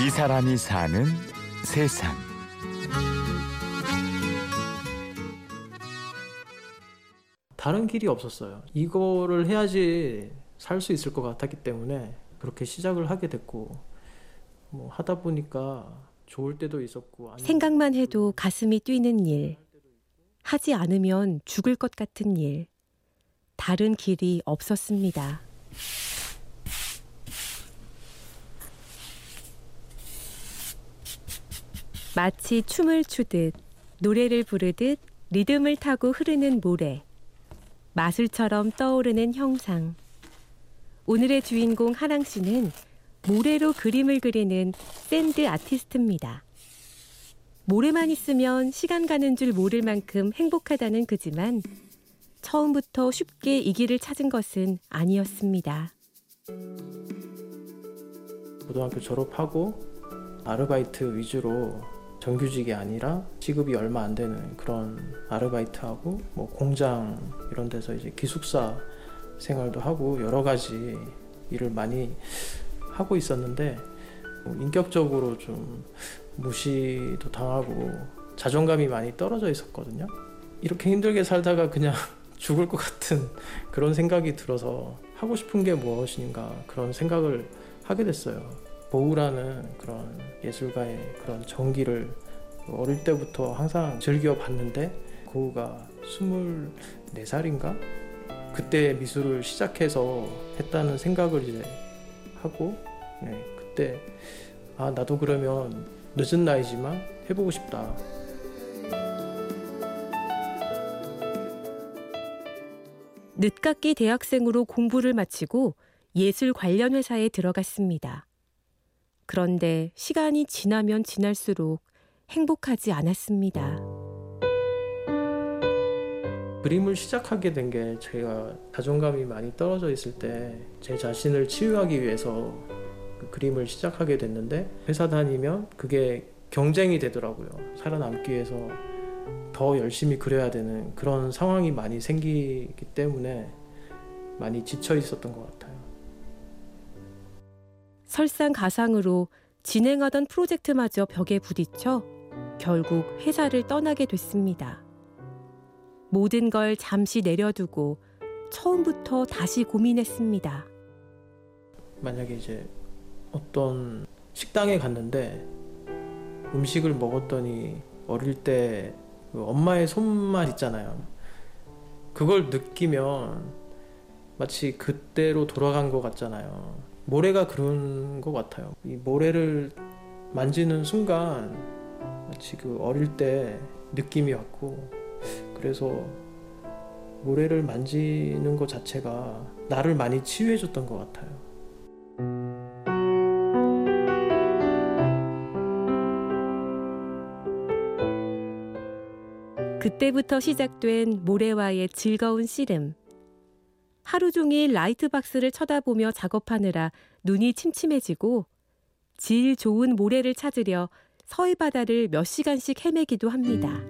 이 사람이 사는 세상. 다른 길이 없었어요. 이거를 해야지 살 수 있을 것 같았기 때문에 그렇게 시작을 하게 됐고 뭐 하다 보니까 좋을 때도 있었고 생각만 해도 가슴이 뛰는 일. 하지 않으면 죽을 것 같은 일. 다른 길이 없었습니다. 마치 춤을 추듯 노래를 부르듯 리듬을 타고 흐르는 모래. 마술처럼 떠오르는 형상. 오늘의 주인공 하랑 씨는 모래로 그림을 그리는 샌드 아티스트입니다. 모래만 있으면 시간 가는 줄 모를 만큼 행복하다는 그지만 처음부터 쉽게 이 길을 찾은 것은 아니었습니다. 고등학교 졸업하고 아르바이트 위주로 정규직이 아니라 시급이 얼마 안 되는 그런 아르바이트하고 뭐 공장 이런 데서 이제 기숙사 생활도 하고 여러 가지 일을 많이 하고 있었는데 뭐 인격적으로 좀 무시도 당하고 자존감이 많이 떨어져 있었거든요. 이렇게 힘들게 살다가 그냥 죽을 것 같은 그런 생각이 들어서 하고 싶은 게 무엇인가 그런 생각을 하게 됐어요. 보우라는 그런 예술가의 그런 정기를 어릴 때부터 항상 즐겨 봤는데 고우가 24살인가? 그때 미술을 시작해서 했다는 생각을 이제 하고 네, 그때 아 나도 그러면 늦은 나이지만 해보고 싶다. 늦깎이 대학생으로 공부를 마치고 예술 관련 회사에 들어갔습니다. 그런데 시간이 지나면 지날수록 행복하지 않았습니다. 그림을 시작하게 된 게 제가 자존감이 많이 떨어져 있을 때 제 자신을 치유하기 위해서 그 그림을 시작하게 됐는데 회사 다니면 그게 경쟁이 되더라고요. 살아남기 위해서 더 열심히 그려야 되는 그런 상황이 많이 생기기 때문에 많이 지쳐 있었던 것 같아요. 설상가상으로 진행하던 프로젝트마저 벽에 부딪혀 결국 회사를 떠나게 됐습니다. 모든 걸 잠시 내려두고 처음부터 다시 고민했습니다. 만약에 이제 어떤 식당에 갔는데 음식을 먹었더니 어릴 때그 엄마의 손맛 있잖아요. 그걸 느끼면 마치 그때로 돌아간 것 같잖아요. 모래가 그런 것 같아요. 이 모래를 만지는 순간 마치 그 어릴 때 느낌이 왔고 그래서 모래를 만지는 것 자체가 나를 많이 치유해줬던 것 같아요. 그때부터 시작된 모래와의 즐거운 씨름. 하루 종일 라이트 박스를 쳐다보며 작업하느라 눈이 침침해지고 질 좋은 모래를 찾으려 서해 바다를 몇 시간씩 헤매기도 합니다.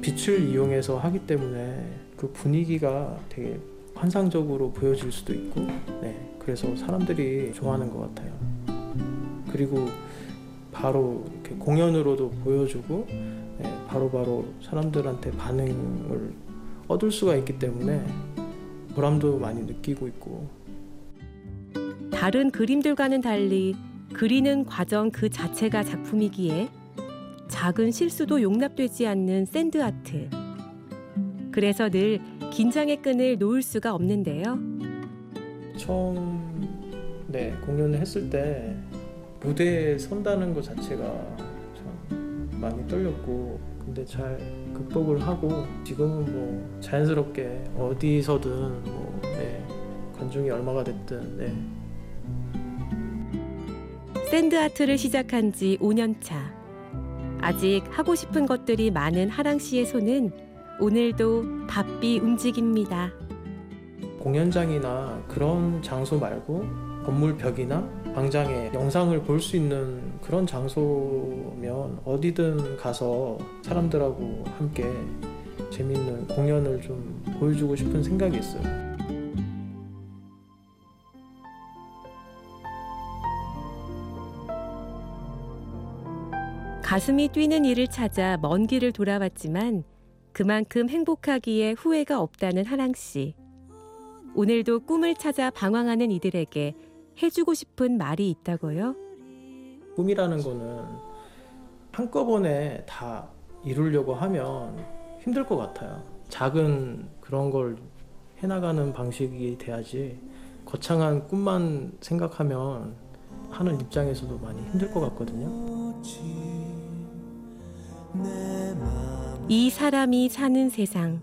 빛을 이용해서 하기 때문에 그 분위기가 되게 환상적으로 보여질 수도 있고, 네, 그래서 사람들이 좋아하는 것 같아요. 그리고 바로 공연으로도 보여주고, 네, 바로바로 사람들한테 반응을 얻을 수가 있기 때문에 보람도 많이 느끼고 있고. 다른 그림들과는 달리 그리는 과정 그 자체가 작품이기에 작은 실수도 용납되지 않는 샌드 아트. 그래서 늘 긴장의 끈을 놓을 수가 없는데요. 처음 네 공연을 했을 때 무대에 선다는 것 자체가 참 많이 떨렸고 근데 잘 극복을 하고 지금은 뭐 자연스럽게 어디서든 뭐 네, 관중이 얼마가 됐든 네, 샌드 아트를 시작한 지 5년 차. 아직 하고 싶은 것들이 많은 하랑 씨의 손은 오늘도 바삐 움직입니다. 공연장이나 그런 장소 말고 건물 벽이나 광장에 영상을 볼 수 있는 그런 장소면 어디든 가서 사람들하고 함께 재밌는 공연을 좀 보여주고 싶은 생각이 있어요. 가슴이 뛰는 일을 찾아 먼 길을 돌아왔지만 그만큼 행복하기에 후회가 없다는 하랑 씨. 오늘도 꿈을 찾아 방황하는 이들에게 해주고 싶은 말이 있다고요? 꿈이라는 거는 한꺼번에 다 이루려고 하면 힘들 것 같아요. 작은 그런 걸 해나가는 방식이 돼야지 거창한 꿈만 생각하면 하는 입장에서도 많이 힘들 것 같거든요. 이 사람이 사는 세상.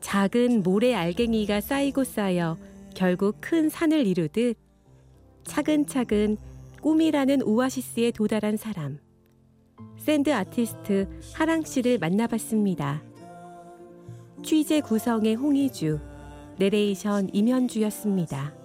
작은 모래 알갱이가 쌓이고 쌓여 결국 큰 산을 이루듯 차근차근 꿈이라는 오아시스에 도달한 사람. 샌드 아티스트 하랑 씨를 만나봤습니다. 취재 구성의 홍희주, 내레이션 임현주였습니다.